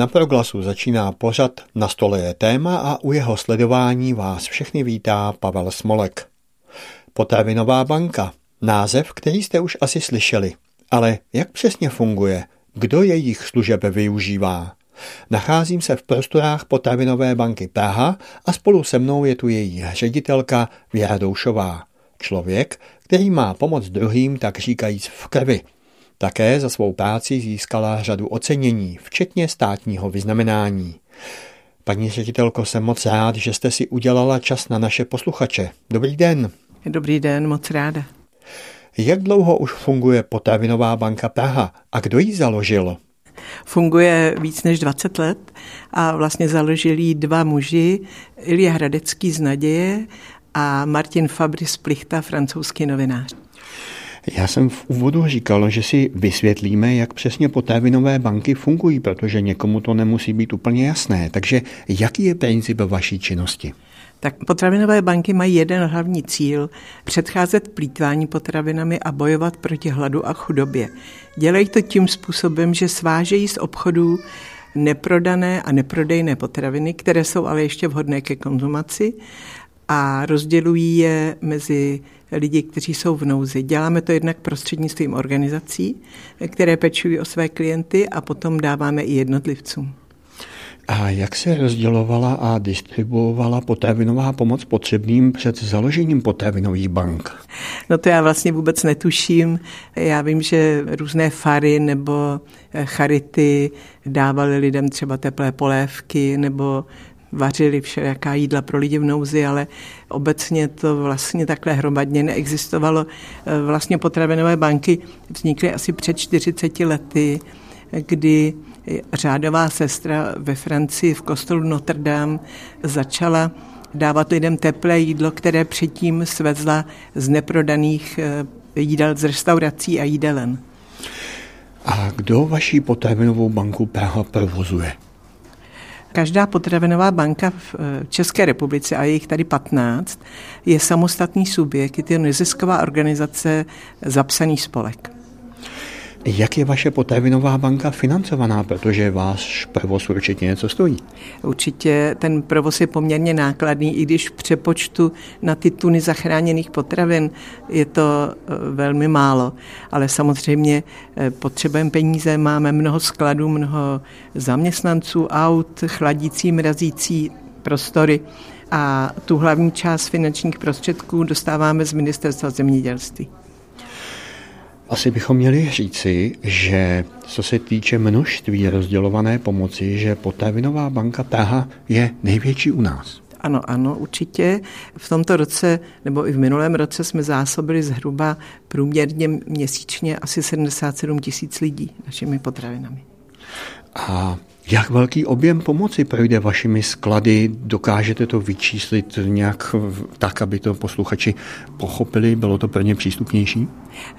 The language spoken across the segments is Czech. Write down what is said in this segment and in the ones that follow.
Na proglasu začíná pořad Na stole je téma a u jeho sledování vás všechny vítá Pavel Smolek. Potravinová banka. Název, který jste už asi slyšeli. Ale jak přesně funguje? Kdo jejich služeb využívá? Nacházím se v prostorách Potravinové banky Praha a spolu se mnou je tu její ředitelka Věra Doušová. Člověk, který má pomoc druhým, tak říkajíc v krvi. Také za svou práci získala řadu ocenění, včetně státního vyznamenání. Paní ředitelko, jsem moc rád, že jste si udělala čas na naše posluchače. Dobrý den. Dobrý den, moc ráda. Jak dlouho už funguje Potravinová banka Praha a kdo ji založil? Funguje víc než 20 let a vlastně založili dva muži, Ilja Hradecký z Naděje a Martin Fabris Plichta, francouzský novinář. Já jsem v úvodu říkal, že si vysvětlíme, jak přesně potravinové banky fungují, protože někomu to nemusí být úplně jasné. Takže jaký je princip vaší činnosti? Tak potravinové banky mají jeden hlavní cíl předcházet plítvání potravinami a bojovat proti hladu a chudobě. Dělají to tím způsobem, že svážejí z obchodů neprodané a neprodejné potraviny, které jsou ale ještě vhodné ke konzumaci a rozdělují je mezi lidi, kteří jsou v nouzi. Děláme to jednak prostřednictvím organizací, které pečují o své klienty a potom dáváme i jednotlivcům. A jak se rozdělovala a distribuovala potravinová pomoc potřebným před založením potravinových bank? No to já vlastně vůbec netuším. Já vím, že různé fary nebo charity dávaly lidem třeba teplé polévky nebo vařili všelijaká jídla pro lidi v nouzi, ale obecně to vlastně takhle hromadně neexistovalo. Vlastně potravinové banky vznikly asi před 40 lety, kdy řádová sestra ve Francii v kostelu Notre Dame začala dávat lidem teplé jídlo, které předtím svezla z neprodaných eh, jídel z restaurací a jídelen. A kdo vaší potravinovou banku Praha provozuje? Každá potravinová banka v eh, České republice, a je jich tady 15, je samostatný subjekt, je to nezisková organizace zapsaný spolek. Jak je vaše potravinová banka financovaná, protože váš provoz určitě něco stojí? Určitě ten provoz je poměrně nákladný, i když v přepočtu na ty tuny zachráněných potravin je to eh, velmi málo. Ale samozřejmě eh, potřebujeme peníze, máme mnoho skladů, mnoho zaměstnanců, aut, chladící, mrazící prostory a tu hlavní část finančních prostředků dostáváme z ministerstva zemědělství. Asi bychom měli říci, že co se týče množství rozdělované pomoci, že potravinová banka Praha je největší u nás. Ano, ano, určitě. V tomto roce, nebo i v minulém roce jsme zásobili zhruba průměrně měsíčně asi 77 tisíc lidí našimi potravinami. A jak velký objem pomoci projde vašimi sklady? Dokážete to vyčíslit nějak tak, aby to posluchači pochopili? Bylo to pro ně přístupnější?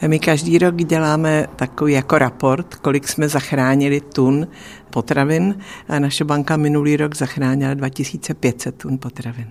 My každý rok děláme takový jako raport, kolik jsme zachránili tun potravin a naše banka minulý rok zachránila 2500 tun potravin.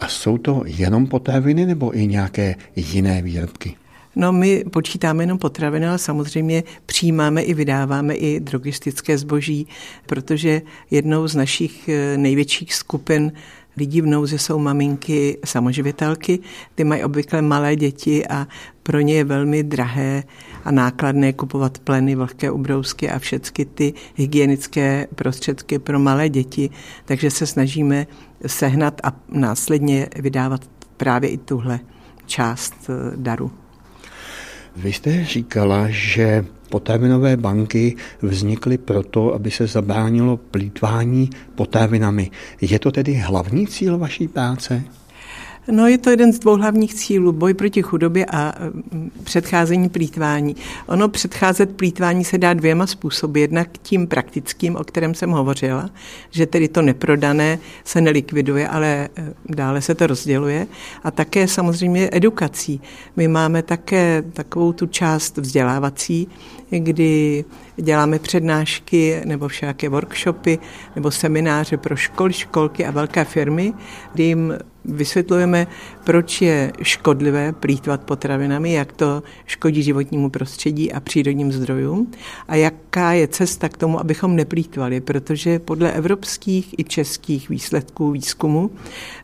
A jsou to jenom potraviny nebo i nějaké jiné výrobky? No my počítáme jenom potraviny, ale samozřejmě přijímáme i vydáváme i drogistické zboží, protože jednou z našich eh, největších skupin lidí v nouzi jsou maminky samoživitelky, ty mají obvykle malé děti a pro ně je velmi drahé a nákladné kupovat pleny, vlhké ubrousky a všechny ty hygienické prostředky pro malé děti, takže se snažíme sehnat a následně vydávat právě i tuhle část eh, daru. Vy jste říkala, že potravinové banky vznikly proto, aby se zabránilo plítvání potravinami. Je to tedy hlavní cíl vaší práce? No je to jeden z dvou hlavních cílů, boj proti chudobě a mm, předcházení plítvání. Ono předcházet plítvání se dá dvěma způsoby. Jednak tím praktickým, o kterém jsem hovořila, že tedy to neprodané se nelikviduje, ale e, dále se to rozděluje. A také samozřejmě edukací. My máme také takovou tu část vzdělávací, kdy děláme přednášky nebo všaké workshopy nebo semináře pro školy, školky a velké firmy, kdy jim Vysvětlujeme, proč je škodlivé plítvat potravinami, jak to škodí životnímu prostředí a přírodním zdrojům a jaká je cesta k tomu, abychom neplítvali, protože podle evropských i českých výsledků výzkumu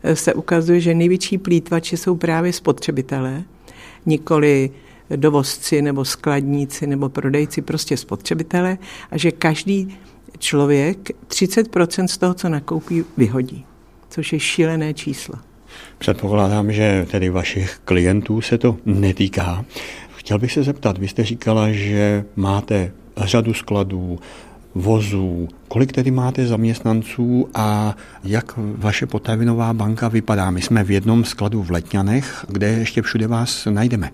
eh, se ukazuje, že největší plítvači jsou právě spotřebitelé, nikoli dovozci nebo skladníci nebo prodejci, prostě spotřebitelé a že každý člověk 30% z toho, co nakoupí, vyhodí, což je šílené číslo. Předpokládám, že tedy vašich klientů se to netýká. Chtěl bych se zeptat, vy jste říkala, že máte řadu skladů, vozů, kolik tedy máte zaměstnanců a jak vaše potravinová banka vypadá? My jsme v jednom skladu v Letňanech, kde ještě všude vás najdeme.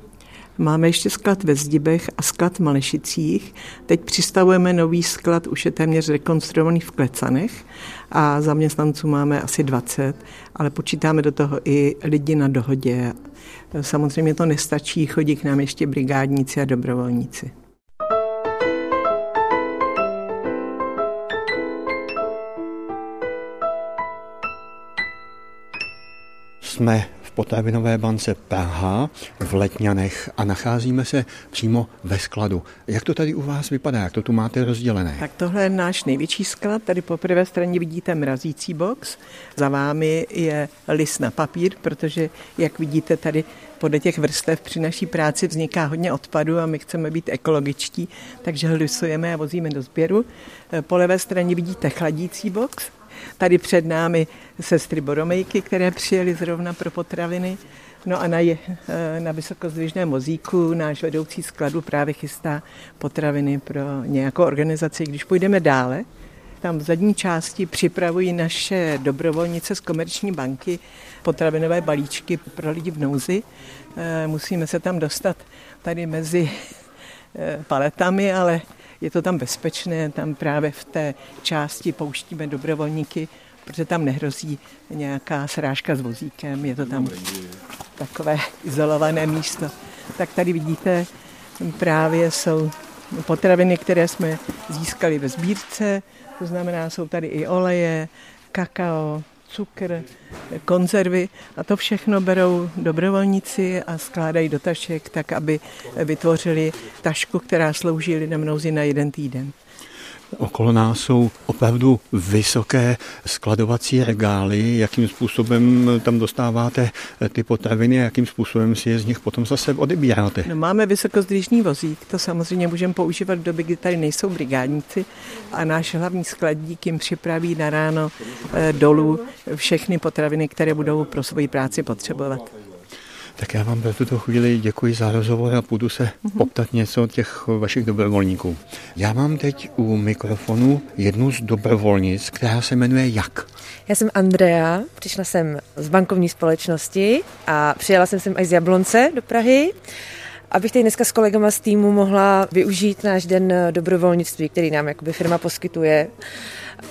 Máme ještě sklad ve Zdibech a sklad v Malešicích. Teď přistavujeme nový sklad, už je téměř rekonstruovaný v Klecanech a zaměstnanců máme asi 20, ale počítáme do toho i lidi na dohodě. Samozřejmě to nestačí, chodí k nám ještě brigádníci a dobrovolníci. Jsme potravinové bance Praha v Letňanech a nacházíme se přímo ve skladu. Jak to tady u vás vypadá? Jak to tu máte rozdělené? Tak tohle je náš největší sklad. Tady po prvé straně vidíte mrazící box. Za vámi je list na papír, protože, jak vidíte tady podle těch vrstev při naší práci vzniká hodně odpadu a my chceme být ekologičtí, takže lisujeme a vozíme do sběru. Po levé straně vidíte chladící box, Tady před námi sestry Boromejky, které přijeli zrovna pro potraviny. No a na, eh, na vysokozdvižném mozíku náš vedoucí skladu právě chystá potraviny pro nějakou organizaci. Když půjdeme dále, tam v zadní části připravují naše dobrovolnice z komerční banky potravinové balíčky pro lidi v nouzi. Eh, musíme se tam dostat tady mezi eh, paletami, ale je to tam bezpečné, tam právě v té části pouštíme dobrovolníky, protože tam nehrozí nějaká srážka s vozíkem, je to tam takové izolované místo. Tak tady vidíte, právě jsou potraviny, které jsme získali ve sbírce, to znamená, jsou tady i oleje, kakao, cukr, konzervy a to všechno berou dobrovolníci a skládají do tašek tak, aby vytvořili tašku, která slouží lidem nouzi na jeden týden. Okolo nás jsou opravdu vysoké skladovací regály. Jakým způsobem tam dostáváte ty potraviny, jakým způsobem si je z nich potom zase odebíráte? No, máme vysokozdvižný vozík, to samozřejmě můžeme používat v době, kdy tady nejsou brigádníci a náš hlavní skladník jim připraví na ráno eh, dolů všechny potraviny, které budou pro svoji práci potřebovat. Tak já vám pro tuto chvíli děkuji za rozhovor a půjdu se mm-hmm. poptat něco od těch vašich dobrovolníků. Já mám teď u mikrofonu jednu z dobrovolnic, která se jmenuje Jak? Já jsem Andrea, přišla jsem z bankovní společnosti a přijela jsem sem až z Jablonce do Prahy abych tady dneska s kolegama z týmu mohla využít náš den dobrovolnictví, který nám jakoby firma poskytuje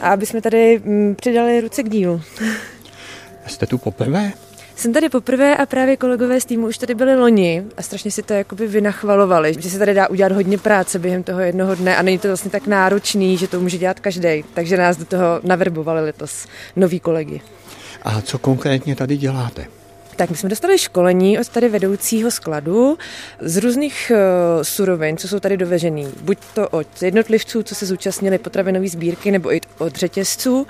a aby jsme tady mm, přidali ruce k dílu. Jste tu poprvé? Jsem tady poprvé a právě kolegové z týmu už tady byli loni a strašně si to jakoby vynachvalovali, že se tady dá udělat hodně práce během toho jednoho dne a není to vlastně tak náročný, že to může dělat každý. Takže nás do toho naverbovali letos noví kolegy. A co konkrétně tady děláte? Tak my jsme dostali školení od tady vedoucího skladu z různých uh, surovin, co jsou tady dovežený. Buď to od jednotlivců, co se zúčastnili potravinové sbírky, nebo i od řetězců.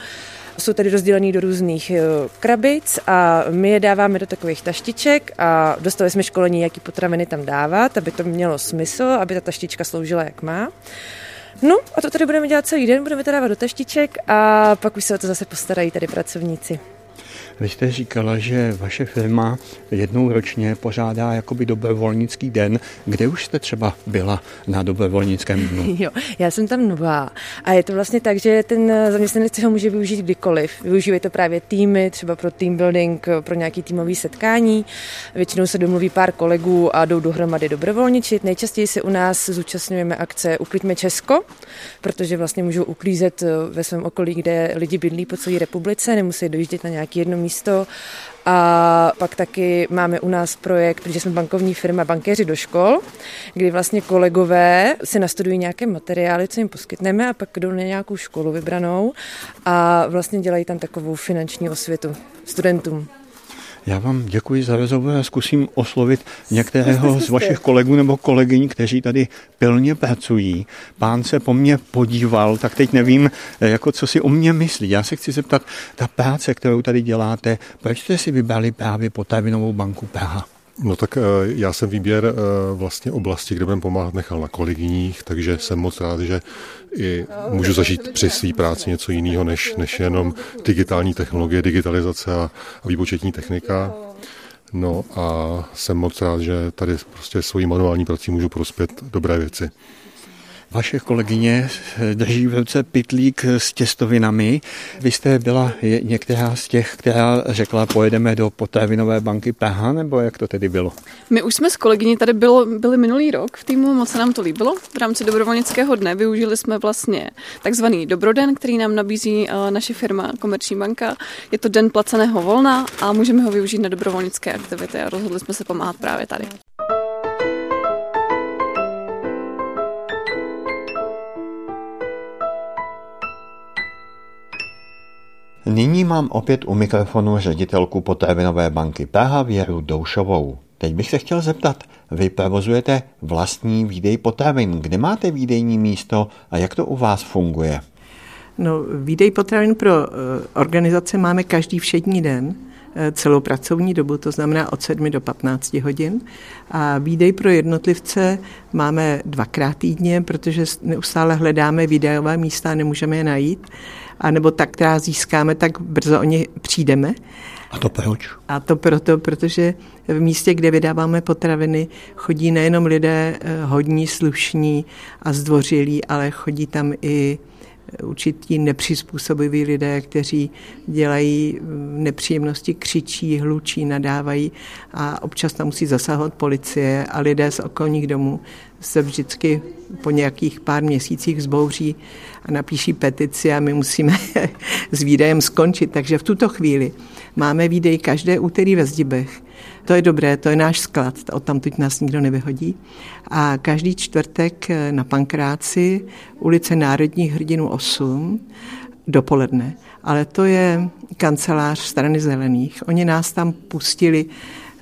Jsou tady rozdělený do různých eh, krabic a my je dáváme do takových taštiček a dostali jsme školení, jaký potraviny tam dávat, aby to mělo smysl, aby ta taštička sloužila jak má. No a to tady budeme dělat celý den, budeme to dávat do taštiček a pak už se o to zase postarají tady pracovníci. Vy jste říkala, že vaše firma jednou ročně pořádá jakoby dobrovolnický den. Kde už jste třeba byla na dobrovolnickém dnu? Jo, já jsem tam nová a je to vlastně tak, že ten zaměstnanec ho může využít kdykoliv. Využívají to právě týmy, třeba pro team building, pro nějaký týmový setkání. Většinou se domluví pár kolegů a jdou dohromady dobrovolničit. Nejčastěji se u nás zúčastňujeme akce Uklidme Česko, protože vlastně můžou uklízet ve svém okolí, kde lidi bydlí po celé republice, nemusí dojíždět na nějaký jedno místo. A pak taky máme u nás projekt, protože jsme bankovní firma Bankéři do škol, kdy vlastně kolegové si nastudují nějaké materiály, co jim poskytneme a pak jdou na nějakou školu vybranou a vlastně dělají tam takovou finanční osvětu studentům. Já vám děkuji za rozhovor a zkusím oslovit některého z vašich kolegů nebo kolegyň, kteří tady pilně pracují. Pán se po mně podíval, tak teď nevím, jako co si o mě myslí. Já se chci zeptat, ta práce, kterou tady děláte, proč jste si vybrali právě potravinovou banku Praha? No tak eh, já jsem výběr eh, vlastně oblasti, kde budeme pomáhat, nechal na kolegyních, takže jsem moc rád, že i můžu zažít při své práci něco jiného, než, než jenom digitální technologie, digitalizace a, a výpočetní technika. No a jsem moc rád, že tady prostě svojí manuální prací můžu prospět dobré věci. Vaše kolegyně drží v ruce pitlík s těstovinami. Vy jste byla některá z těch, která řekla, pojedeme do potravinové banky Praha, nebo jak to tedy bylo? My už jsme s kolegyní tady bylo, byli minulý rok v týmu, moc se nám to líbilo. V rámci dobrovolnického dne využili jsme vlastně takzvaný dobroden, který nám nabízí eh, naše firma Komerční banka. Je to den placeného volna a můžeme ho využít na dobrovolnické aktivity a rozhodli jsme se pomáhat právě tady. Nyní mám opět u mikrofonu ředitelku potravinové banky Praha Věru Doušovou. Teď bych se chtěl zeptat, vy provozujete vlastní výdej potravin. Kde máte výdejní místo a jak to u vás funguje? No, výdej potravin pro eh, organizace máme každý všední den, celou pracovní dobu, to znamená od 7 do 15 hodin. A výdej pro jednotlivce máme dvakrát týdně, protože neustále hledáme výdajová místa a nemůžeme je najít anebo ta, která získáme, tak brzo o ně přijdeme. A to proč? A to proto, protože v místě, kde vydáváme potraviny, chodí nejenom lidé eh, hodní, slušní a zdvořilí, ale chodí tam i určitý nepřizpůsobiví lidé, kteří dělají mm, nepříjemnosti, křičí, hlučí, nadávají a občas tam musí zasahovat policie a lidé z okolních domů se vždycky po nějakých pár měsících zbouří a napíší petici a my musíme s výdajem skončit. Takže v tuto chvíli máme výdej každé úterý ve Zdibech. To je dobré, to je náš sklad, od tam teď nás nikdo nevyhodí. A každý čtvrtek na Pankráci, ulice Národních hrdinů 8, dopoledne. Ale to je kancelář strany zelených. Oni nás tam pustili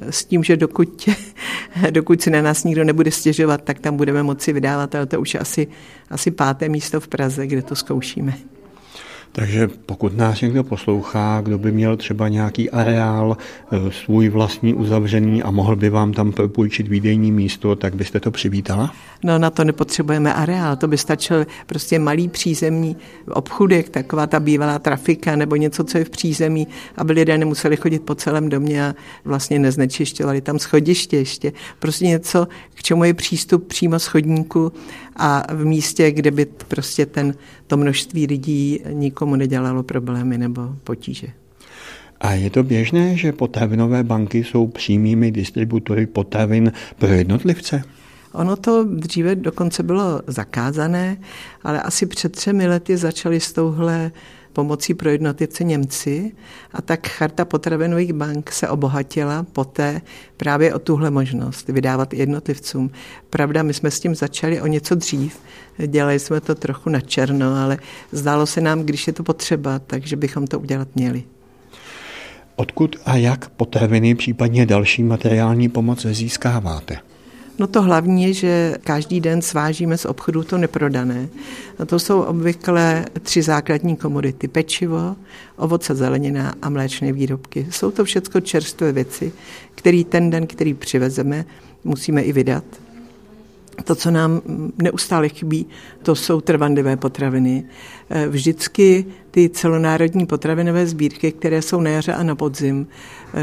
s tím, že dokud, dokud si na nás nikdo nebude stěžovat, tak tam budeme moci vydávat, ale to už je asi, asi páté místo v Praze, kde to zkoušíme. Takže pokud nás někdo poslouchá, kdo by měl třeba nějaký areál eh, svůj vlastní uzavřený a mohl by vám tam propůjčit výdejní místo, tak byste to přivítala? No na to nepotřebujeme areál, to by stačil prostě malý přízemní obchudek, taková ta bývalá trafika nebo něco, co je v přízemí, aby lidé nemuseli chodit po celém domě a vlastně neznečišťovali tam schodiště ještě. Prostě něco, k čemu je přístup přímo schodníku a v místě, kde by prostě ten, to množství lidí nikomu nedělalo problémy nebo potíže. A je to běžné, že potravinové banky jsou přímými distributory potravin pro jednotlivce? Ono to dříve dokonce bylo zakázané, ale asi před třemi lety začali s touhle pomocí pro jednotlivce Němci a tak Charta potravinových bank se obohatila poté právě o tuhle možnost vydávat jednotlivcům. Pravda, my jsme s tím začali o něco dřív, dělali jsme to trochu na černo, ale zdálo se nám, když je to potřeba, takže bychom to udělat měli. Odkud a jak potraviny, případně další materiální pomoc získáváte? No to hlavní je, že každý den svážíme z obchodu to neprodané. A to jsou obvykle tři základní komodity. Pečivo, ovoce, zelenina a mléčné výrobky. Jsou to všechno čerstvé věci, který ten den, který přivezeme, musíme i vydat. To, co nám neustále chybí, to jsou trvanlivé potraviny. Vždycky ty celonárodní potravinové sbírky, které jsou na jaře a na podzim,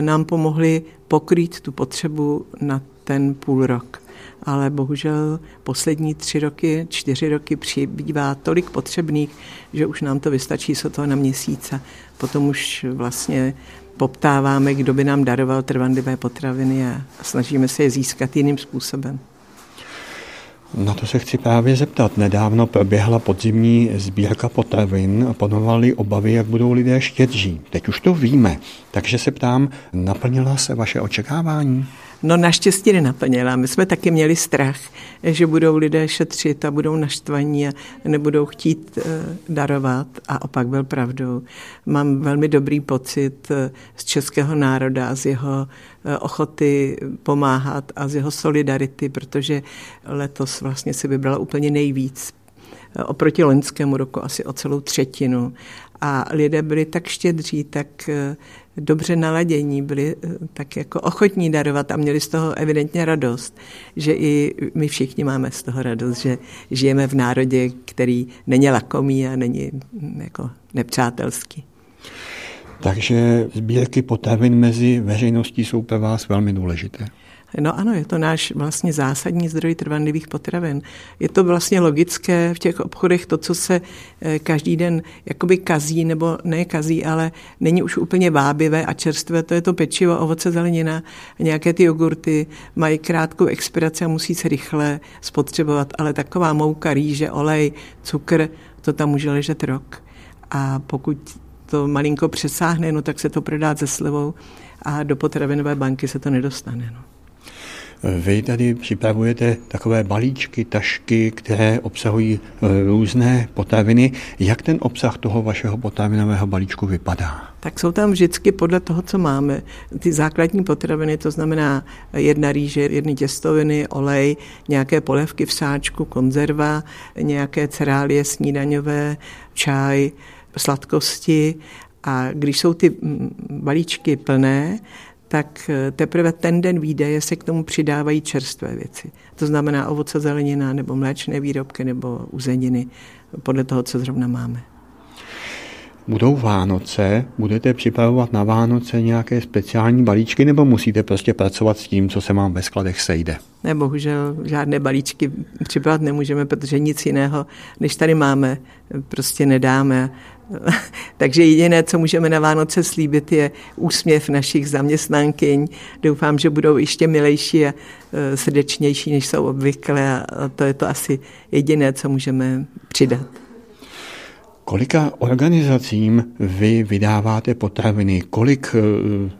nám pomohly pokrýt tu potřebu na ten půl rok. Ale bohužel poslední tři roky, čtyři roky přibývá tolik potřebných, že už nám to vystačí toho na měsíce. Potom už vlastně poptáváme, kdo by nám daroval trvanlivé potraviny a snažíme se je získat jiným způsobem. Na to se chci právě zeptat. Nedávno proběhla podzimní sbírka potravin a panovaly obavy, jak budou lidé štědří. Teď už to víme, takže se ptám, naplnila se vaše očekávání? No naštěstí nenaplnila. My jsme taky měli strach, že budou lidé šetřit a budou naštvaní a nebudou chtít eh, darovat a opak byl pravdou. Mám velmi dobrý pocit eh, z českého národa, z jeho eh, ochoty pomáhat a z jeho solidarity, protože letos vlastně si vybrala úplně nejvíc oproti loňskému roku asi o celou třetinu. A lidé byli tak štědří, tak dobře naladění, byli eh, tak jako ochotní darovat a měli z toho evidentně radost, že i my všichni máme z toho radost, že žijeme v národě, který není lakomý a není mm, jako nepřátelský. Takže sbírky potravin mezi veřejností jsou pro vás velmi důležité. No ano, je to náš vlastně zásadní zdroj trvanlivých potravin. Je to vlastně logické v těch obchodech to, co se eh, každý den jakoby kazí, nebo ne kazí, ale není už úplně vábivé a čerstvé, to je to pečivo, ovoce, zelenina, nějaké ty jogurty mají krátkou expiraci a musí se rychle spotřebovat, ale taková mouka, rýže, olej, cukr, to tam může ležet rok. A pokud to malinko přesáhne, no tak se to prodá ze slevou a do potravinové banky se to nedostane. No. Vy tady připravujete takové balíčky, tašky, které obsahují e, různé potraviny. Jak ten obsah toho vašeho potravinového balíčku vypadá? Tak jsou tam vždycky podle toho, co máme. Ty základní potraviny, to znamená jedna rýže, jedny těstoviny, olej, nějaké polevky v sáčku, konzerva, nějaké cerálie snídaňové, čaj, sladkosti a když jsou ty balíčky plné, tak eh, teprve ten den výdeje se k tomu přidávají čerstvé věci. To znamená ovoce, zelenina nebo mléčné výrobky nebo uzeniny, podle toho, co zrovna máme. Budou Vánoce, budete připravovat na Vánoce nějaké speciální balíčky nebo musíte prostě pracovat s tím, co se vám ve skladech sejde? Ne, bohužel žádné balíčky připravovat nemůžeme, protože nic jiného, než tady máme, prostě nedáme. Takže jediné, co můžeme na Vánoce slíbit, je úsměv našich zaměstnankyň. Doufám, že budou ještě milejší a e, srdečnější, než jsou obvykle a to je to asi jediné, co můžeme přidat. Kolika organizacím vy vydáváte potraviny? Kolik e,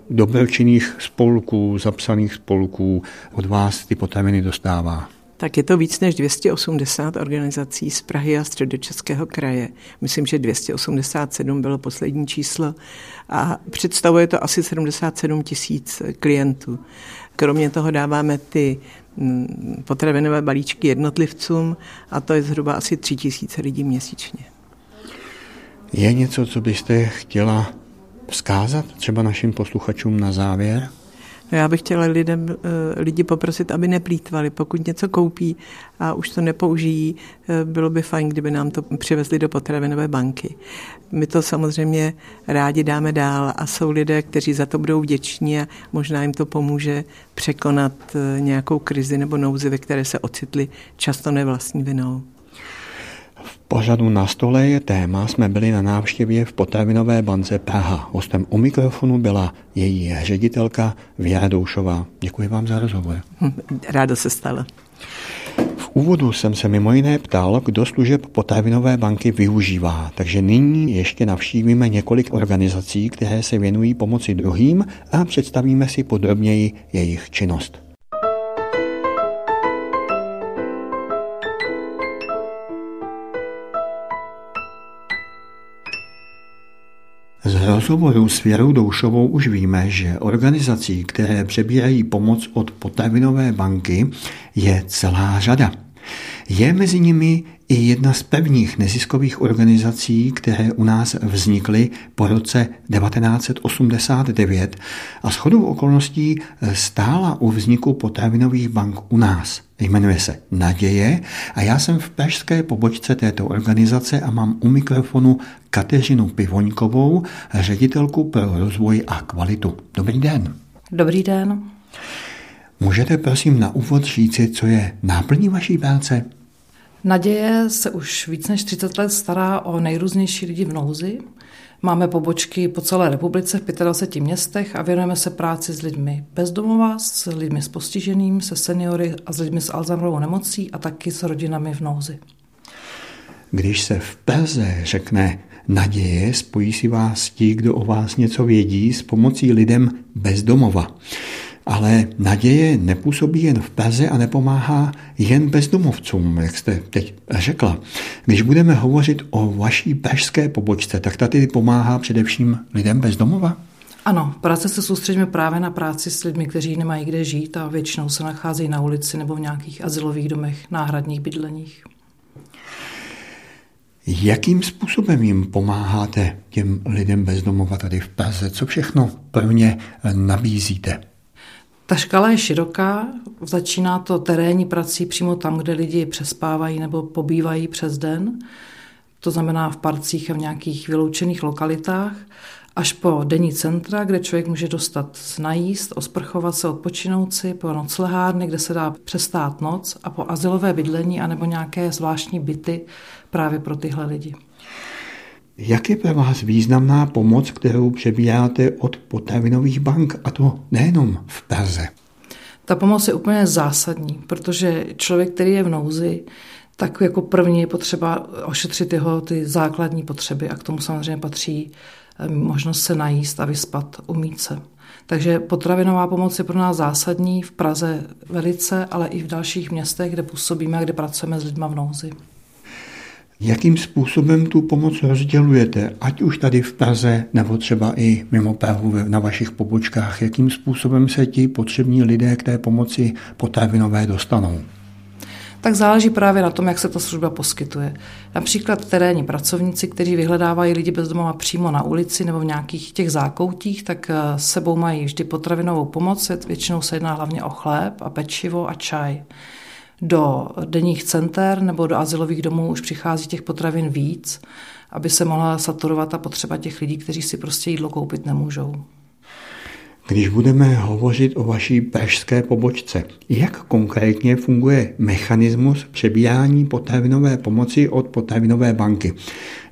dobročinných spolků, zapsaných spolků od vás ty potraviny dostává? tak je to víc než 280 organizací z Prahy a středočeského kraje. Myslím, že 287 bylo poslední číslo a představuje to asi 77 tisíc klientů. Kromě toho dáváme ty mm, potravinové balíčky jednotlivcům a to je zhruba asi 3 tisíce lidí měsíčně. Je něco, co byste chtěla vzkázat třeba našim posluchačům na závěr? No já bych chtěla lidem, eh, lidi poprosit, aby neplýtvali. Pokud něco koupí a už to nepoužijí, eh, bylo by fajn, kdyby nám to přivezli do potravinové banky. My to samozřejmě rádi dáme dál a jsou lidé, kteří za to budou vděční a možná jim to pomůže překonat eh, nějakou krizi nebo nouzi, ve které se ocitli často nevlastní vinou pořadu na stole je téma, jsme byli na návštěvě v potravinové bance Praha. Hostem u mikrofonu byla její ředitelka Věra Doušová. Děkuji vám za rozhovor. Ráda se stala. V úvodu jsem se mimo jiné ptal, kdo služeb potravinové banky využívá, takže nyní ještě navštívíme několik organizací, které se věnují pomoci druhým a představíme si podrobněji jejich činnost. Z rozhovoru s Věrou Doušovou už víme, že organizací, které přebírají pomoc od potravinové banky, je celá řada. Je mezi nimi i jedna z pevných neziskových organizací, které u nás vznikly po roce 1989 a shodou okolností stála u vzniku potravinových bank u nás. Jmenuje se Naděje a já jsem v pražské pobočce této organizace a mám u mikrofonu Kateřinu Pivoňkovou, ředitelku pro rozvoj a kvalitu. Dobrý den. Dobrý den. Můžete prosím na úvod říci, co je náplní vaší práce? Naděje se už víc než 30 let stará o nejrůznější lidi v nouzi. Máme pobočky po celé republice v 25 městech a věnujeme se práci s lidmi bezdomova, s lidmi s postiženým, se seniory a s lidmi s Alzheimerovou nemocí a taky s rodinami v nouzi. Když se v Praze řekne naděje, spojí si vás ti, kdo o vás něco vědí, s pomocí lidem bezdomova. Ale naděje nepůsobí jen v Praze a nepomáhá jen bezdomovcům, jak jste teď řekla. Když budeme hovořit o vaší pražské pobočce, tak ta tedy pomáhá především lidem bezdomova? Ano, v Praze se soustředíme právě na práci s lidmi, kteří nemají kde žít a většinou se nacházejí na ulici nebo v nějakých asilových domech, náhradních bydleních. Jakým způsobem jim pomáháte těm lidem bezdomova tady v Praze? Co všechno pro ně nabízíte? Ta škala je široká, začíná to terénní prací přímo tam, kde lidi přespávají nebo pobývají přes den, to znamená v parcích a v nějakých vyloučených lokalitách, až po denní centra, kde člověk může dostat najíst, osprchovat se, odpočinout si, po noclehárny, kde se dá přestát noc a po azylové bydlení anebo nějaké zvláštní byty právě pro tyhle lidi. Jak je pro vás významná pomoc, kterou přebíráte od potravinových bank, a to nejenom v Praze? Ta pomoc je úplně zásadní, protože člověk, který je v nouzi, tak jako první je potřeba ošetřit jeho ty základní potřeby a k tomu samozřejmě patří eh, možnost se najíst a vyspat, umít se. Takže potravinová pomoc je pro nás zásadní v Praze velice, ale i v dalších městech, kde působíme a kde pracujeme s lidma v nouzi. Jakým způsobem tu pomoc rozdělujete, ať už tady v Praze nebo třeba i mimo Prahu na vašich pobočkách? Jakým způsobem se ti potřební lidé k té pomoci potravinové dostanou? tak záleží právě na tom, jak se ta služba poskytuje. Například terénní pracovníci, kteří vyhledávají lidi bezdomova přímo na ulici nebo v nějakých těch zákoutích, tak eh, sebou mají vždy potravinovou pomoc. Většinou se jedná hlavně o chléb a pečivo a čaj. Do denních center nebo do asilových domů už přichází těch potravin víc, aby se mohla saturovat ta potřeba těch lidí, kteří si prostě jídlo koupit nemůžou. Když budeme hovořit o vaší pražské pobočce, jak konkrétně funguje mechanismus přebírání potravinové pomoci od potravinové banky?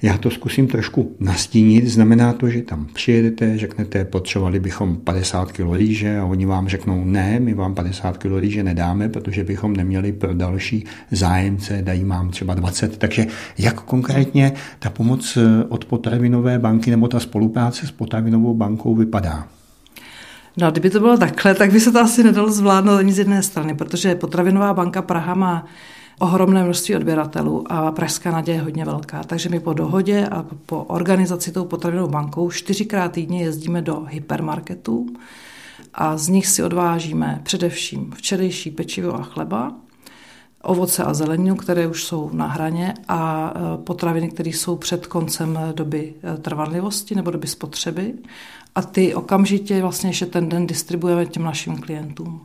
Já to zkusím trošku nastínit. Znamená to, že tam přijedete, řeknete, potřebovali bychom 50 kg rýže a oni vám řeknou, ne, my vám 50 kg rýže nedáme, protože bychom neměli pro další zájemce, dají vám třeba 20. Takže jak konkrétně ta pomoc od potravinové banky nebo ta spolupráce s potravinovou bankou vypadá? No, kdyby to bylo takhle, tak by se to asi nedalo zvládnout ani z jedné strany, protože Potravinová banka Praha má ohromné množství odběratelů a Pražská naděje je hodně velká. Takže my po dohodě a po organizaci tou potravinovou bankou čtyřikrát týdně jezdíme do hypermarketů a z nich si odvážíme především včerejší pečivo a chleba, ovoce a zeleninu, které už jsou na hraně a e, potraviny, které jsou před koncem doby e, trvanlivosti nebo doby spotřeby a ty okamžitě vlastně ještě ten den distribuujeme těm našim klientům.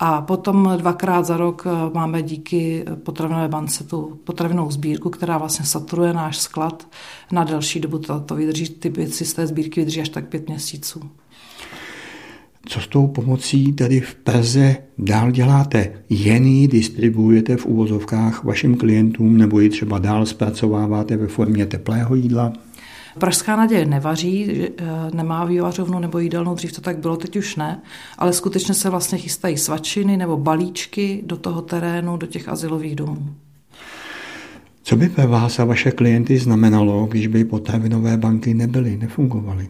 A potom dvakrát za rok eh, máme díky potravinové bance tu potravinovou sbírku, která vlastně saturuje náš sklad na delší dobu. To, to vydrží, ty věci z té sbírky vydrží až tak pět měsíců. Co s tou pomocí tady v Praze dál děláte? Jen ji distribuujete v uvozovkách vašim klientům nebo ji třeba dál zpracováváte ve formě teplého jídla? Pražská naděje nevaří, eh, nemá vývařovnu nebo jídelnou, dřív to tak bylo, teď už ne, ale skutečně se vlastně chystají svačiny nebo balíčky do toho terénu, do těch asilových domů. Co by pro vás a vaše klienty znamenalo, když by potravinové banky nebyly, nefungovaly?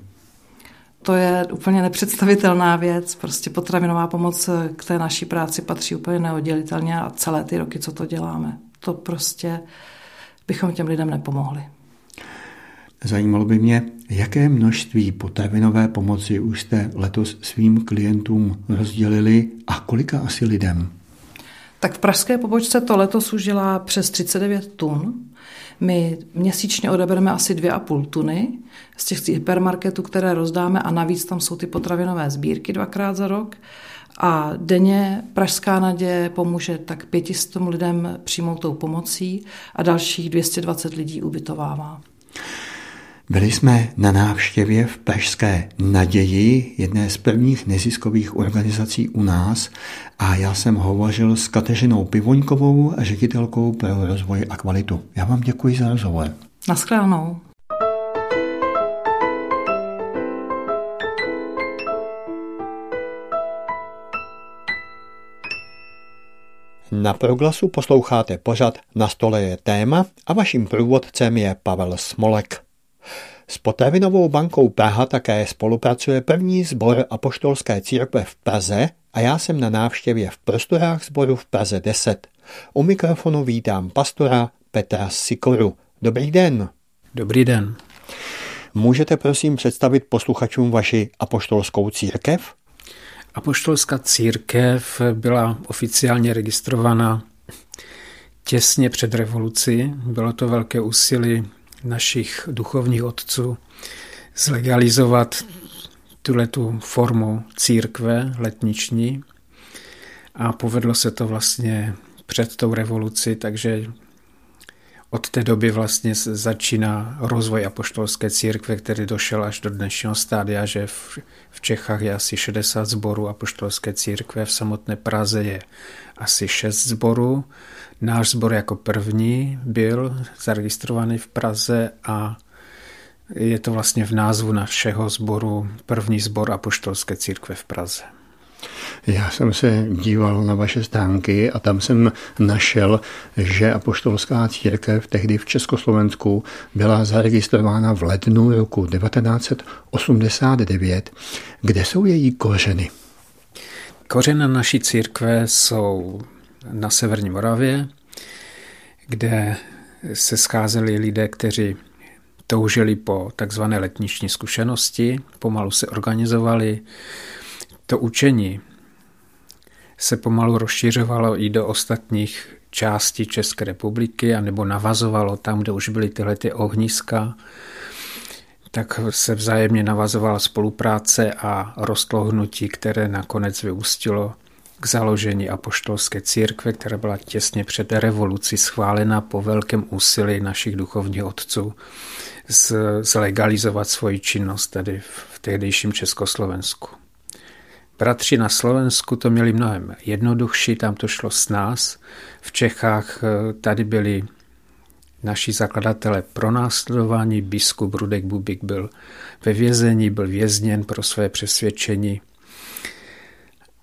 To je úplně nepředstavitelná věc. Prostě potravinová pomoc k té naší práci patří úplně neoddělitelně a celé ty roky, co to děláme. To prostě bychom těm lidem nepomohli. Zajímalo by mě, jaké množství potravinové pomoci už jste letos svým klientům rozdělili a kolika asi lidem? Tak v pražské pobočce to letos už dělá přes 39 tun. My měsíčně odebereme asi 2,5 tuny z těch hypermarketů, které rozdáme a navíc tam jsou ty potravinové sbírky dvakrát za rok. A denně Pražská naděje pomůže tak 500 lidem přijmout tou pomocí a dalších 220 lidí ubytovává. Byli jsme na návštěvě v Pražské naději, jedné z prvních neziskových organizací u nás a já jsem hovořil s Kateřinou Pivoňkovou, ředitelkou pro rozvoj a kvalitu. Já vám děkuji za rozhovor. Naschledanou. Na proglasu posloucháte pořad Na stole je téma a vaším průvodcem je Pavel Smolek. S potravinovou bankou Praha také spolupracuje první sbor apoštolské církve v Praze a já jsem na návštěvě v prostorách sboru v Praze 10. U mikrofonu vítám pastora Petra Sikoru. Dobrý den. Dobrý den. Můžete prosím představit posluchačům vaši apoštolskou církev? Apoštolská církev byla oficiálně registrovaná těsně před revolucí. Bylo to velké úsilí našich duchovních otců zlegalizovat tuhle tu formu církve letniční a povedlo se to vlastně před tou revolucí, takže od té doby vlastně začíná rozvoj apoštolské církve, který došel až do dnešního stádia, že v, v Čechách je asi 60 zborů apoštolské církve, v samotné Praze je asi 6 zborů. Náš zbor jako první byl zaregistrovaný v Praze a je to vlastně v názvu našeho sboru první zbor apoštolské církve v Praze. Já jsem se díval na vaše stránky a tam jsem našel, že apoštolská církev tehdy v Československu byla zaregistrována v lednu roku 1989. Kde jsou její kořeny? Kořeny naší církve jsou na severní Moravě, kde se scházeli lidé, kteří toužili po takzvané letniční zkušenosti, pomalu se organizovali. To učení se pomalu rozšiřovalo i do ostatních částí České republiky, anebo navazovalo tam, kde už byly tyhle ty ohniska, tak se vzájemně navazovala spolupráce a rostlo hnutí, které nakonec vyústilo k založení apoštolské církve, která byla těsně před revolucí schválena po velkém úsilí našich duchovních otců zlegalizovat svoji činnost tady v tehdejším Československu. Bratři na Slovensku to měli mnohem jednodušší, tam to šlo s nás. V Čechách eh, tady byli naši zakladatelé pronásledování, biskup Rudek Bubik byl ve vězení, byl vězněn pro své přesvědčení.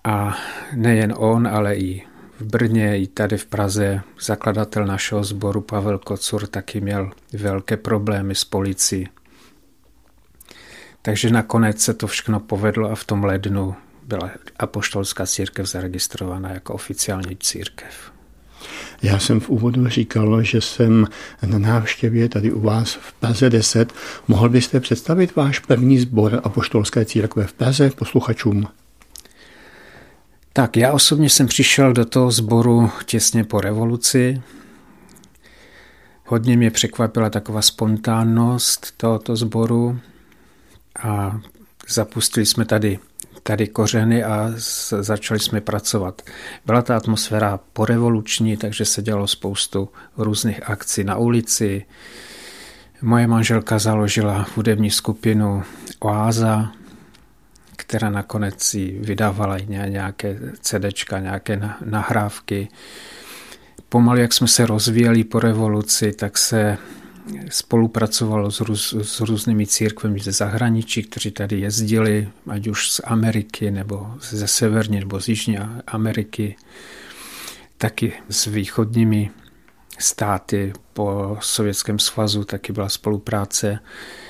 A nejen on, ale i v Brně, i tady v Praze zakladatel našeho sboru Pavel Kocur taky měl velké problémy s policií. Takže nakonec se to všechno povedlo a v tom lednu byla apoštolská církev zaregistrovaná jako oficiální církev. Já jsem v úvodu říkal, že jsem na návštěvě tady u vás v Praze 10. Mohl byste představit váš první sbor apoštolské církve v Praze posluchačům? Tak já osobně jsem přišel do toho sboru těsně po revoluci. Hodně mě překvapila taková spontánnost tohoto sboru a zapustili jsme tady tady kořeny a začali jsme pracovat. Byla ta atmosféra porevoluční, takže se dělalo spoustu různých akcí na ulici. Moje manželka založila hudební skupinu Oáza, která nakonec si vydávala nějaké CDčka, nějaké nahrávky. Pomalu, jak jsme se rozvíjeli po revoluci, tak se spolupracovalo s, růz, s různými církvemi ze zahraničí, kteří tady jezdili, ať už z Ameriky, nebo ze severní, nebo z jižní Ameriky, taky s východními státy po Sovětském svazu, taky byla spolupráce.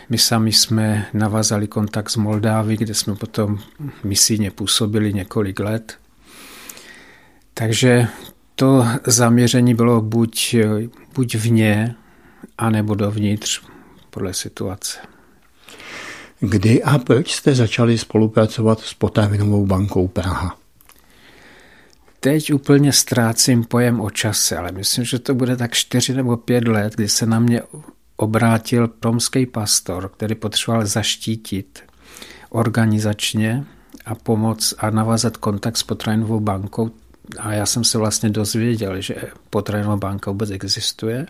My sami jsme navázali kontakt s Moldávy, kde jsme potom misijně působili několik let. Takže to zaměření bylo buď, buď vně, anebo dovnitř, podle situace. Kdy a proč jste začali spolupracovat s potravinovou bankou Praha? Teď úplně ztrácím pojem o čase, ale myslím, že to bude tak čtyři nebo pět let, kdy se na mě obrátil romský pastor, který potřeboval zaštítit organizačně a pomoc a navázat kontakt s potravinovou bankou. A já jsem se vlastně dozvěděl, že potravinová banka vůbec existuje.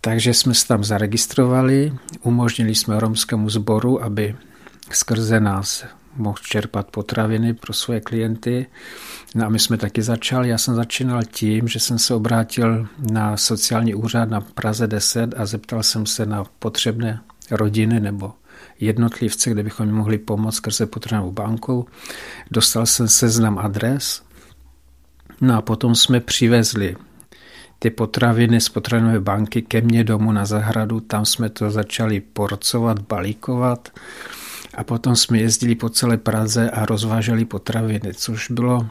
Takže jsme se tam zaregistrovali, umožnili jsme romskému sboru, aby skrze nás mohl čerpat potraviny pro své klienty. No a my jsme taky začali. Já jsem začínal tím, že jsem se obrátil na sociální úřad na Praze 10 a zeptal jsem se na potřebné rodiny nebo jednotlivce, kde bychom mohli pomoct skrze potravinovou bankou. Dostal jsem seznam adres, no a potom jsme přivezli ty potraviny z potravinové banky ke mně domů na zahradu, tam jsme to začali porcovat, balíkovat a potom jsme jezdili po celé Praze a rozváželi potraviny, což bylo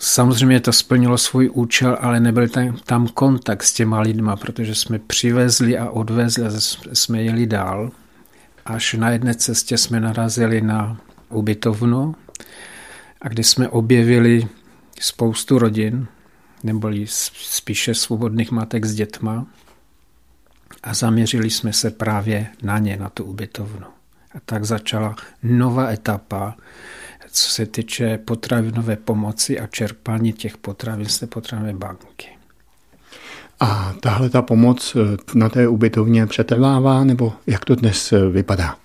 Samozřejmě to splnilo svůj účel, ale nebyl tam, tam kontakt s těma lidma, protože jsme přivezli a odvezli a jsme jeli dál. Až na jedné cestě jsme narazili na ubytovnu, a kdy jsme objevili spoustu rodin, neboli spíše svobodných matek s dětma a zaměřili jsme se právě na ně, na tu ubytovnu. A tak začala nová etapa, co se týče potravinové pomoci a čerpání těch potravin z té potravinové banky. A tahle ta pomoc eh, na té ubytovně přetrvává, nebo jak to dnes eh, vypadá?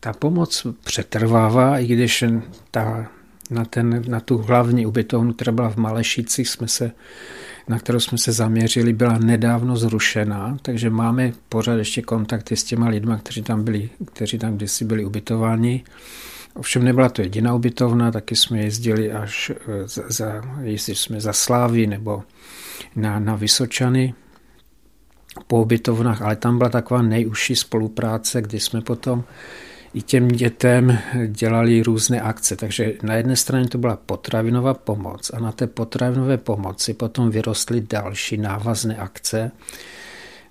Ta pomoc přetrvává, i když ta, na, ten, na tu hlavní ubytovnu, která byla v Malešicích, jsme se, na kterou jsme se zaměřili, byla nedávno zrušená, takže máme pořád ještě kontakty s těma lidma, kteří tam byli, kteří tam kdysi byli ubytováni. Ovšem nebyla to jediná ubytovna, taky jsme jezdili až eh, za, za jezdili jsme za Slávy nebo na, na Vysočany po ubytovnách, ale tam byla taková nejužší spolupráce, kdy jsme potom i těm dětem dělali různé akce. Takže na jedné straně to byla potravinová pomoc a na té potravinové pomoci potom vyrostly další návazné akce,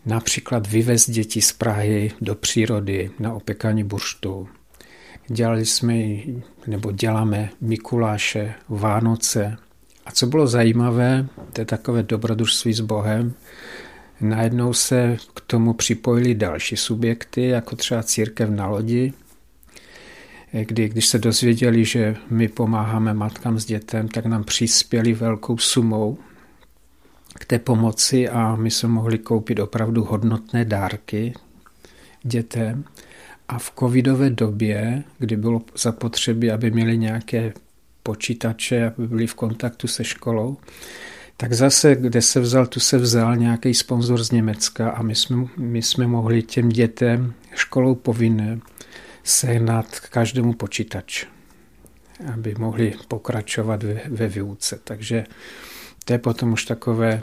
například vyvez děti z Prahy do přírody na opekání burštu, Dělali jsme, nebo děláme Mikuláše, Vánoce. A co bylo zajímavé, to je takové dobrodružství s Bohem, najednou se k tomu připojili další subjekty, jako třeba církev na lodi, kdy, když se dozvěděli, že my pomáháme matkám s dětem, tak nám přispěli velkou sumou k té pomoci a my jsme mohli koupit opravdu hodnotné dárky dětem. A v covidové době, kdy bylo zapotřebí, aby měli nějaké počítače, aby byli v kontaktu se školou, tak zase, kde se vzal, tu se vzal nějaký sponzor z Německa a my jsme, my jsme mohli těm dětem školou povinné sehnat každému počítač, aby mohli pokračovat ve, ve výuce. Takže to je potom už takové,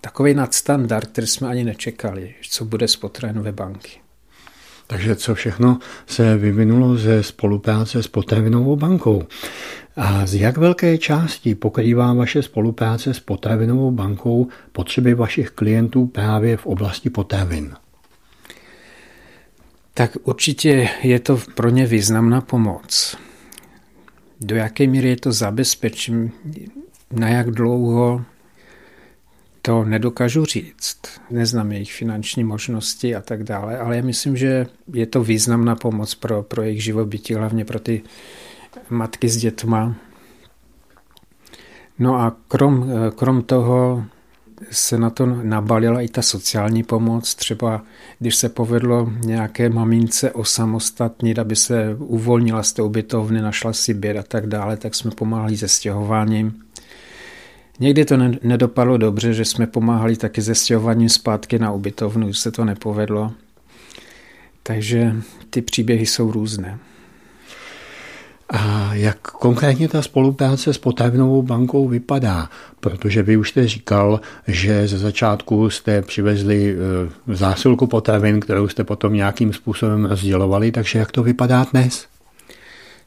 takový nadstandard, který jsme ani nečekali, co bude z potravinové banky. Takže co všechno se vyvinulo ze spolupráce s potravinovou bankou. A z jak velké části pokrývá vaše spolupráce s potravinovou bankou potřeby vašich klientů právě v oblasti potravin? Tak určitě je to pro ně významná pomoc. Do jaké míry je to zabezpečím, na jak dlouho to nedokážu říct. Neznám jejich finanční možnosti a tak dále, ale já myslím, že je to významná pomoc pro, pro jejich živobytí, hlavně pro ty matky s dětma. No a krom, krom toho se na to nabalila i ta sociální pomoc. Třeba když se povedlo nějaké mamince osamostatnit, aby se uvolnila z té ubytovny, našla si byt a tak dále, tak jsme pomáhali se stěhováním. Někdy to nedopadlo dobře, že jsme pomáhali taky se stěhováním zpátky na ubytovnu, už se to nepovedlo. Takže ty příběhy jsou různé. A jak konkrétně ta spolupráce s potravinovou bankou vypadá? Protože vy už jste říkal, že ze začátku jste přivezli e, zásilku potravin, kterou jste potom nějakým způsobem rozdělovali, takže jak to vypadá dnes?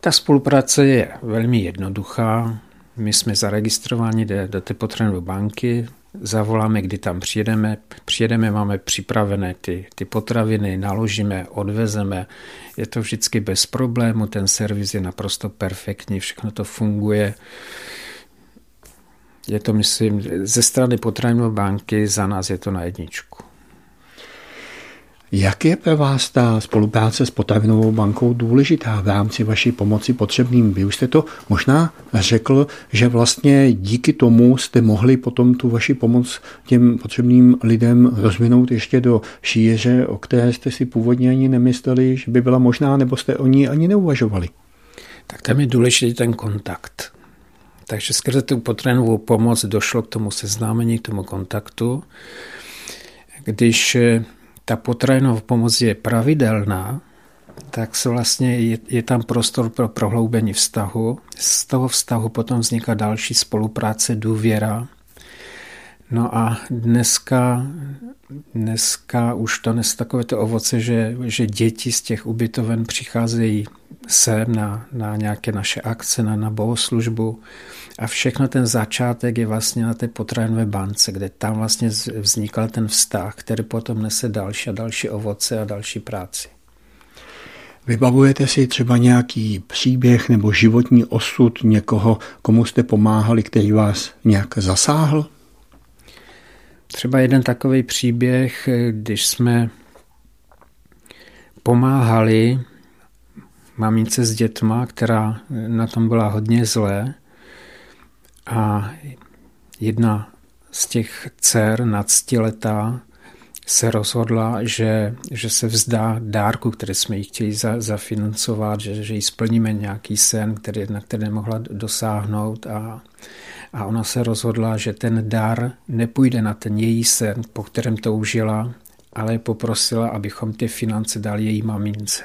Ta spolupráce je velmi jednoduchá. My jsme zaregistrováni do, té potřebné banky, zavoláme, kdy tam přijedeme, přijedeme, máme připravené ty, ty potraviny, naložíme, odvezeme. Je to vždycky bez problému, ten servis je naprosto perfektní, všechno to funguje. Je to, myslím, ze strany potravinové banky za nás je to na jedničku. Jak je pro vás ta spolupráce s potravinovou bankou důležitá v rámci vaší pomoci potřebným? Vy už jste to možná řekl, že vlastně díky tomu jste mohli potom tu vaši pomoc těm potřebným lidem rozvinout ještě do šíře, o které jste si původně ani nemysleli, že by byla možná, nebo jste o ní ani neuvažovali. Tak tam je důležitý ten kontakt. Takže skrze tu potravinovou pomoc došlo k tomu seznámení, k tomu kontaktu. Když ta potravinová pomoc je pravidelná, tak se vlastně je, je tam prostor pro prohloubení vztahu. Z toho vztahu potom vzniká další spolupráce, důvěra. No a dneska, dneska už to nes takové to ovoce, že, že děti z těch ubytoven přicházejí sem na, na nějaké naše akce, na, na bohoslužbu a všechno ten začátek je vlastně na té potravinové bance, kde tam vlastně vznikal ten vztah, který potom nese další a další ovoce a další práci. Vybavujete si třeba nějaký příběh nebo životní osud někoho, komu jste pomáhali, který vás nějak zasáhl? Třeba jeden takový příběh, když jsme pomáhali mamince s dětma, která na tom byla hodně zlé. A jedna z těch dcer nadstiletá se rozhodla, že, že se vzdá dárku, který jsme jí chtěli za, zafinancovat, že, že jí splníme nějaký sen, který, na který nemohla dosáhnout a, a ona se rozhodla, že ten dar nepůjde na ten její sen, po kterém toužila, ale poprosila, abychom ty finance dali její mamince.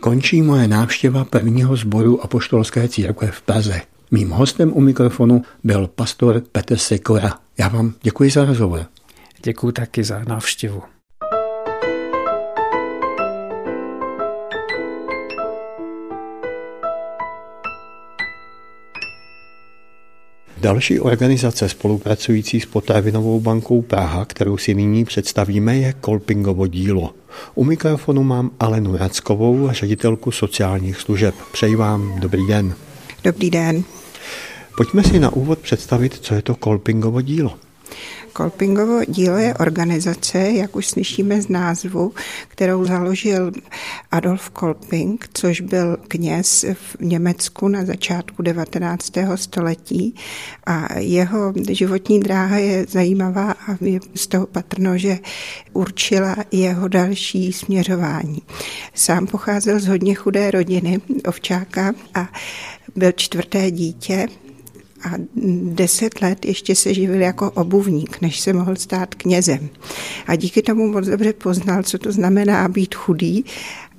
Končí moje návštěva prvního sboru Apoštolské církve v Praze. Mým hostem u mikrofonu byl pastor Petr Sikora. Já vám děkuji za rozhovor. Děkuji taky za návštěvu. Další organizace spolupracující s Potravinovou bankou Praha, kterou si nyní představíme, je Kolpingovo dílo. U mikrofonu mám Alenu Rackovou, ředitelku sociálních služeb. Přeji vám dobrý den. Dobrý den. Pojďme si na úvod představit, co je to Kolpingovo dílo. Kolpingovo dílo je organizace, jak už slyšíme z názvu, kterou založil Adolf Kolping, což byl kněz v Německu na začátku 19. století a jeho životní dráha je zajímavá a je z toho patrno, že určila jeho další směřování. Sám pocházel z hodně chudé rodiny, ovčáka a byl čtvrté dítě a deset let ještě se živil jako obuvník, než se mohl stát knězem. A díky tomu moc dobře poznal, co to znamená být chudý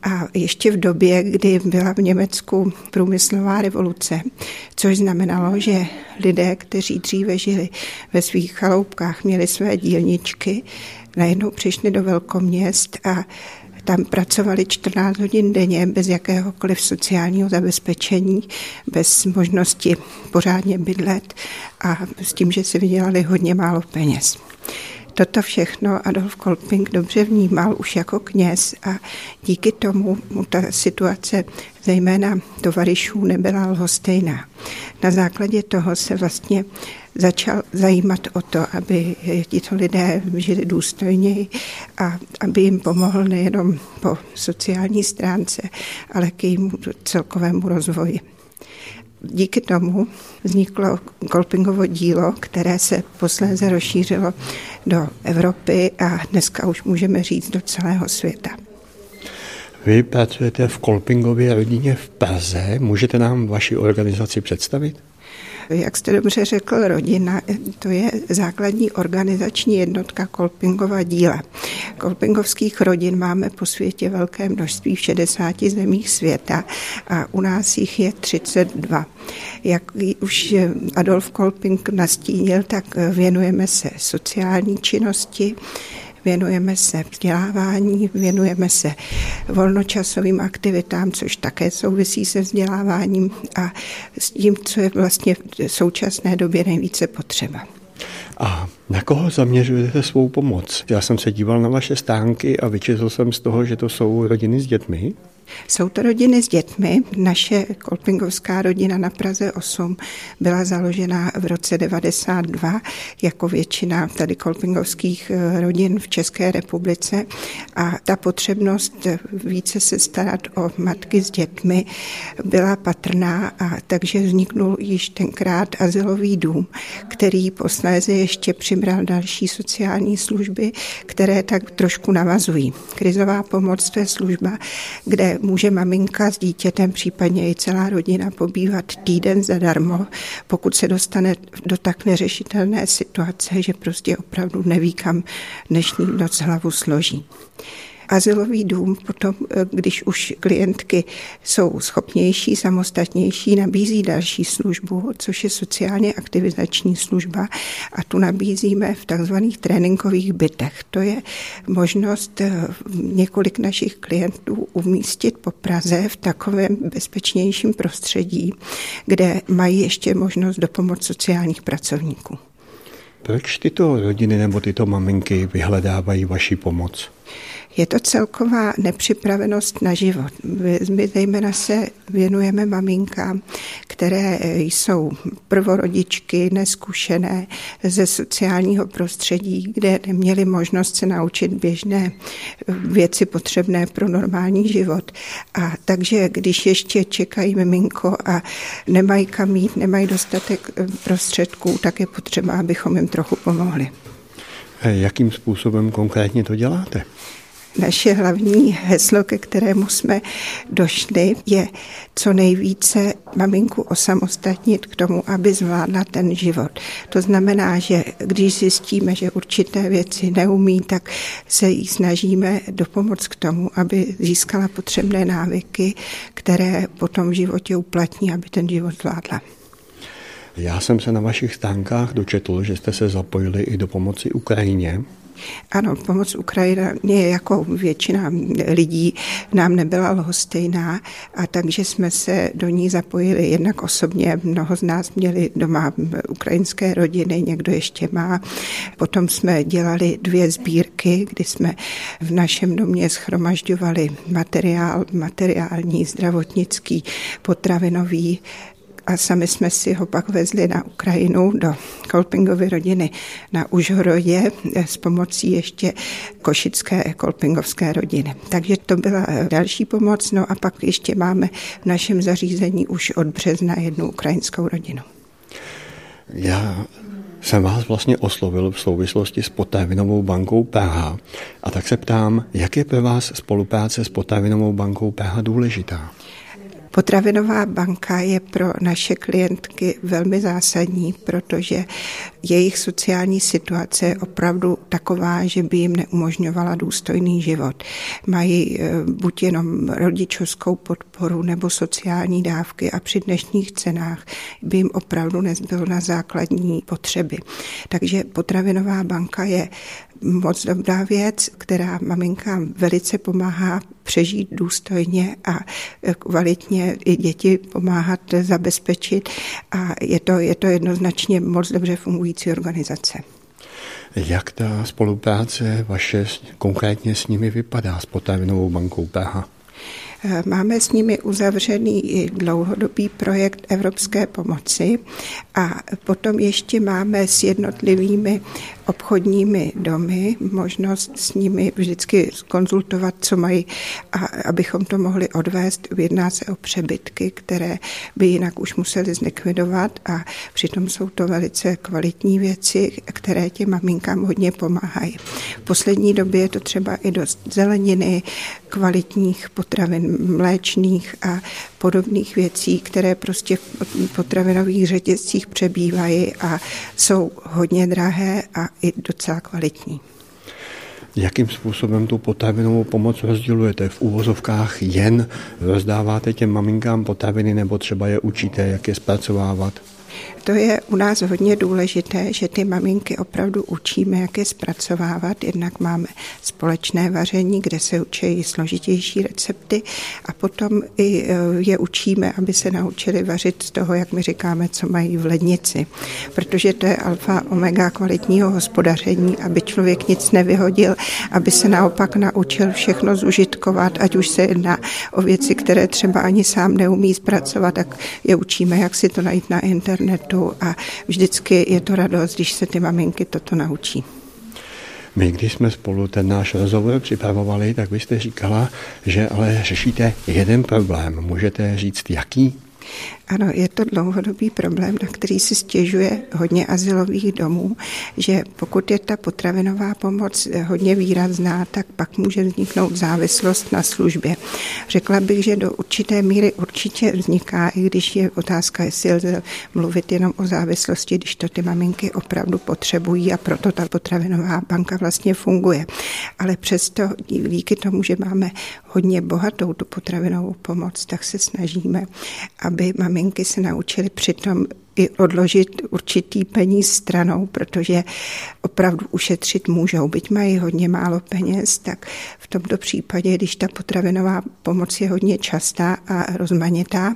a ještě v době, kdy byla v Německu průmyslová revoluce, což znamenalo, že lidé, kteří dříve žili ve svých chaloupkách, měli své dílničky, najednou přišli do velkoměst a tam pracovali 14 hodin denně bez jakéhokoliv sociálního zabezpečení, bez možnosti pořádně bydlet a s tím, že si vydělali hodně málo peněz. Toto všechno Adolf Kolping dobře vnímal už jako kněz a díky tomu mu ta situace zejména tovarišů nebyla lhostejná. Na základě toho se vlastně začal zajímat o to, aby tito lidé žili důstojněji a aby jim pomohl nejenom po sociální stránce, ale k jejímu celkovému rozvoji. Díky tomu vzniklo Kolpingovo dílo, které se posléze rozšířilo do Evropy a dneska už můžeme říct do celého světa. Vy pracujete v Kolpingově rodině v Praze. Můžete nám vaši organizaci představit? Jak jste dobře řekl, rodina, to je základní organizační jednotka Kolpingova díla. Kolpingovských rodin máme po světě velké množství v 60 zemích světa a u nás jich je 32. Jak už Adolf Kolping nastínil, tak věnujeme se sociální činnosti, věnujeme se vzdělávání, věnujeme se volnočasovým aktivitám, což také souvisí se vzděláváním a s tím, co je vlastně v současné době nejvíce potřeba. A na koho zaměřujete svou pomoc? Já jsem se díval na vaše stánky a vyčetl jsem z toho, že to jsou rodiny s dětmi. Jsou to rodiny s dětmi. Naše kolpingovská rodina na Praze 8 byla založena v roce 92 jako většina tady kolpingovských eh, rodin v České republice a ta potřebnost více se starat o matky s dětmi byla patrná a takže vzniknul již tenkrát azylový dům, který posléze ještě přibral další sociální služby, které tak trošku navazují. Krizová pomoc to je služba, kde může maminka s dítětem, případně i celá rodina pobývat týden zadarmo, pokud se dostane do tak neřešitelné situace, že prostě opravdu neví, kam dnešní noc hlavu složí. Azylový dům potom, když už klientky jsou schopnější, samostatnější, nabízí další službu, což je sociálně aktivizační služba a tu nabízíme v takzvaných tréninkových bytech. To je možnost několik našich klientů umístit po Praze v takovém bezpečnějším prostředí, kde mají ještě možnost do pomoc sociálních pracovníků. Proč tyto rodiny nebo tyto maminky vyhledávají vaši pomoc? Je to celková nepřipravenost na život. My zejména se věnujeme maminkám, které jsou prvorodičky, neskušené ze sociálního prostředí, kde neměly možnost se naučit běžné věci potřebné pro normální život. A takže když ještě čekají miminko a nemají kam jít, nemají dostatek prostředků, tak je potřeba, abychom jim trochu pomohli. Jakým způsobem konkrétně to děláte? Naše hlavní heslo, ke kterému jsme došli, je co nejvíce maminku osamostatnit k tomu, aby zvládla ten život. To znamená, že když zjistíme, že určité věci neumí, tak se jí snažíme dopomoct k tomu, aby získala potřebné návyky, které potom v životě uplatní, aby ten život zvládla. Já jsem se na vašich stánkách dočetl, že jste se zapojili i do pomoci Ukrajině. Ano, pomoc Ukrajině jako většina lidí nám nebyla lhostejná a takže jsme se do ní zapojili jednak osobně. Mnoho z nás měli doma ukrajinské rodiny, někdo ještě má. Potom jsme dělali dvě sbírky, kdy jsme v našem domě schromažďovali materiál, materiální, zdravotnický, potravinový a sami jsme si ho pak vezli na Ukrajinu do Kolpingovy rodiny na Užhorodě s pomocí ještě košické kolpingovské rodiny. Takže to byla další pomoc, no a pak ještě máme v našem zařízení už od března jednu ukrajinskou rodinu. Já jsem vás vlastně oslovil v souvislosti s potravinovou bankou PH a tak se ptám, jak je pro vás spolupráce s potravinovou bankou PH důležitá? Potravinová banka je pro naše klientky velmi zásadní, protože jejich sociální situace je opravdu taková, že by jim neumožňovala důstojný život. Mají eh, buď jenom rodičovskou podporu nebo sociální dávky a při dnešních cenách by jim opravdu nezbylo na základní potřeby. Takže potravinová banka je moc dobrá věc, která maminkám velice pomáhá přežít důstojně a kvalitně i děti pomáhat zabezpečit a je to, je to jednoznačně moc dobře fungující organizace. Jak ta spolupráce vaše konkrétně s nimi vypadá s potravinovou bankou PH? Máme s nimi uzavřený i dlouhodobý projekt evropské pomoci a potom ještě máme s jednotlivými obchodními domy možnost s nimi vždycky konzultovat, co mají, a abychom to mohli odvést. Jedná se o přebytky, které by jinak už museli zlikvidovat a přitom jsou to velice kvalitní věci, které těm maminkám hodně pomáhají. V poslední době je to třeba i dost zeleniny, kvalitních potravin, mléčných a podobných věcí, které prostě v potravinových řetězcích přebývají a jsou hodně drahé a i docela kvalitní. Jakým způsobem tu potravinovou pomoc rozdělujete? V úvozovkách jen rozdáváte těm maminkám potraviny nebo třeba je učíte, jak je zpracovávat? To je u nás hodně důležité, že ty maminky opravdu učíme, jak je zpracovávat. Jednak máme společné vaření, kde se učí složitější recepty a potom i e, je učíme, aby se naučili vařit z toho, jak my říkáme, co mají v lednici. Protože to je alfa omega kvalitního hospodaření, aby člověk nic nevyhodil, aby se naopak naučil všechno zužitkovat, ať už se jedná o věci, které třeba ani sám neumí zpracovat, tak je učíme, jak si to najít na internetu internetu a vždycky je to radost, když se ty maminky toto naučí. My, když jsme spolu ten náš rozhovor připravovali, tak vy jste říkala, že ale řešíte jeden problém. Můžete říct, jaký? Ano, je to dlouhodobý problém, na který si stěžuje hodně asilových domů, že pokud je ta potravinová pomoc hodně výrazná, tak pak může vzniknout závislost na službě. Řekla bych, že do určité míry určitě vzniká, i když je otázka, jestli lze mluvit jenom o závislosti, když to ty maminky opravdu potřebují a proto ta potravinová banka vlastně funguje. Ale přesto díky tomu, že máme hodně bohatou tu potravinovou pomoc, tak se snažíme, aby maminky se naučily přitom i odložit určitý peníz stranou, protože opravdu ušetřit můžou. Byť mají hodně málo peněz, tak v tomto případě, když ta potravinová pomoc je hodně častá a rozmanitá,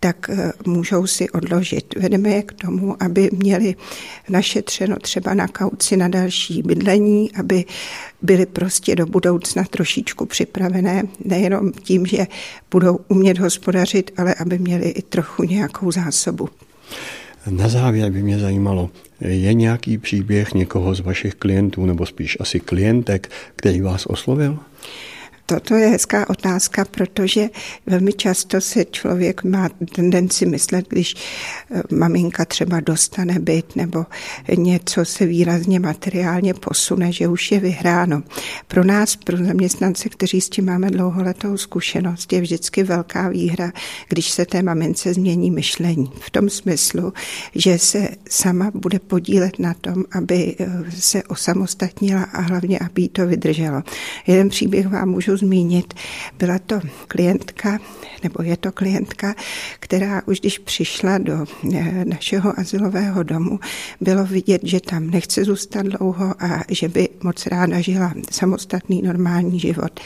tak eh, můžou si odložit. Vedeme je k tomu, aby měli našetřeno třeba na kauci na další bydlení, aby byly prostě do budoucna trošičku připravené, nejenom tím, že budou umět hospodařit, ale aby měli i trochu nějakou zásobu. Na závěr by mě zajímalo, je nějaký příběh někoho z vašich klientů, nebo spíš asi klientek, který vás oslovil? Toto je hezká otázka, protože velmi často se člověk má tendenci myslet, když eh, maminka třeba dostane byt nebo něco se výrazně materiálně posune, že už je vyhráno. Pro nás, pro zaměstnance, kteří s tím máme dlouholetou zkušenost, je vždycky velká výhra, když se té mamince změní myšlení. V tom smyslu, že se sama bude podílet na tom, aby eh, se osamostatnila a hlavně, aby to vydrželo. Jeden příběh vám můžu zmínit. Byla to klientka, nebo je to klientka, která už když přišla do eh, našeho asilového domu, bylo vidět, že tam nechce zůstat dlouho a že by moc ráda žila samostatný normální život.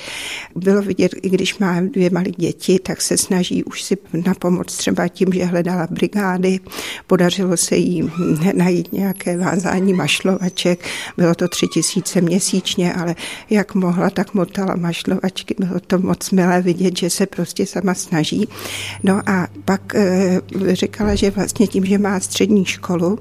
Bylo vidět, i když má dvě malé děti, tak se snaží už si na pomoc třeba tím, že hledala brigády. Podařilo se jí najít nějaké vázání mašlovaček. Bylo to tři tisíce měsíčně, ale jak mohla, tak motala mašlo zpěvačky, bylo to moc milé vidět, že se prostě sama snaží. No a pak e, říkala, že vlastně tím, že má střední školu,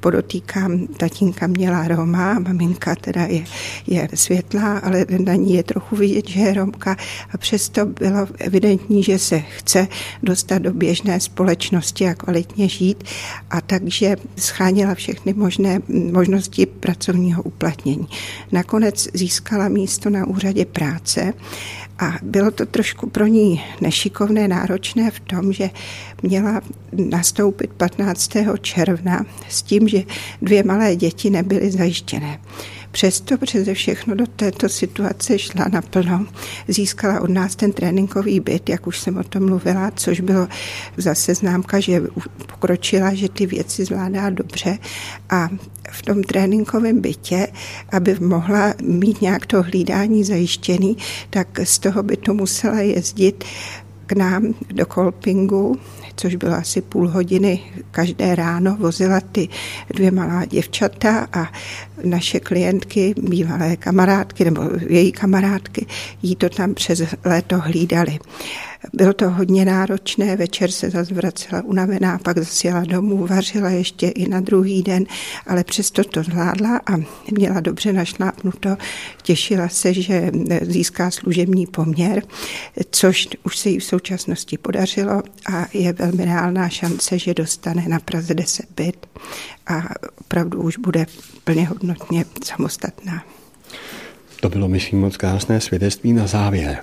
podotýkám, tatínka měla Roma, maminka teda je, je světlá, ale na ní je trochu vidět, že je Romka. A přesto bylo evidentní, že se chce dostat do běžné společnosti a kvalitně žít. A takže schánila všechny možné možnosti pracovního uplatnění. Nakonec získala místo na úřadě práce a bylo to trošku pro ní nešikovné, náročné v tom, že měla nastoupit 15. června s tím, že dvě malé děti nebyly zajištěné. Přesto přeze všechno do této situace šla naplno. Získala od nás ten tréninkový byt, jak už jsem o tom mluvila, což bylo zase známka, že pokročila, že ty věci zvládá dobře a v tom tréninkovém bytě, aby mohla mít nějak to hlídání zajištěný, tak z toho bytu musela jezdit k nám do Kolpingu což bylo asi půl hodiny každé ráno, vozila ty dvě malá děvčata a naše klientky, bývalé kamarádky nebo její kamarádky, jí to tam přes léto hlídali. Bylo to hodně náročné, večer se zase vracela unavená, pak zase jela domů, vařila ještě i na druhý den, ale přesto to zvládla a měla dobře našlápnuto. Těšila se, že získá služební poměr, což už se jí v současnosti podařilo a je velmi reálná šance, že dostane na Praze 10 byt a opravdu už bude plně hodnotně samostatná. To bylo, myslím, moc krásné svědectví na závěr.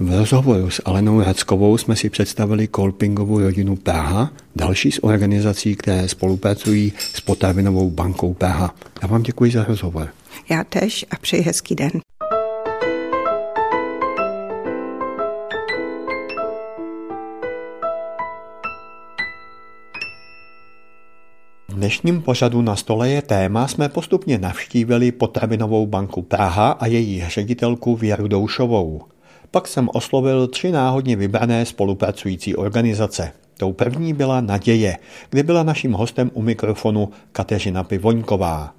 V rozhovoru s Alenou Rackovou jsme si představili Kolpingovou rodinu Praha, další z organizací, které spolupracují s potravinovou bankou Praha. Já vám děkuji za rozhovor. Já tež a přeji hezký den. Dnešním pořadu na stole je téma jsme postupně navštívili potravinovou banku Praha a její ředitelku Věru Doušovou. Pak jsem oslovil tři náhodně vybrané spolupracující organizace. Tou první byla Naděje, kde byla naším hostem u mikrofonu Kateřina Pivoňková.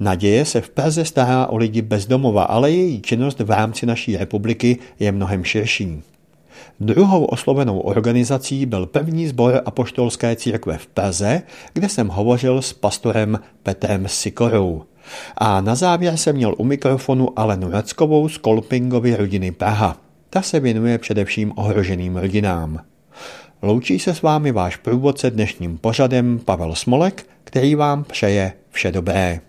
Naděje se v Praze stará o lidi bezdomova, ale její činnost v rámci naší republiky je mnohem širší. Druhou oslovenou organizací byl první sbor Apoštolské církve v Praze, kde jsem hovořil s pastorem Petrem Sikorou. A na závěr jsem měl u mikrofonu Alenu Rackovou z Kolpingovy rodiny Praha. Ta se věnuje především ohroženým rodinám. Loučí se s vámi váš průvodce dnešním pořadem Pavel Smolek, který vám přeje vše dobré.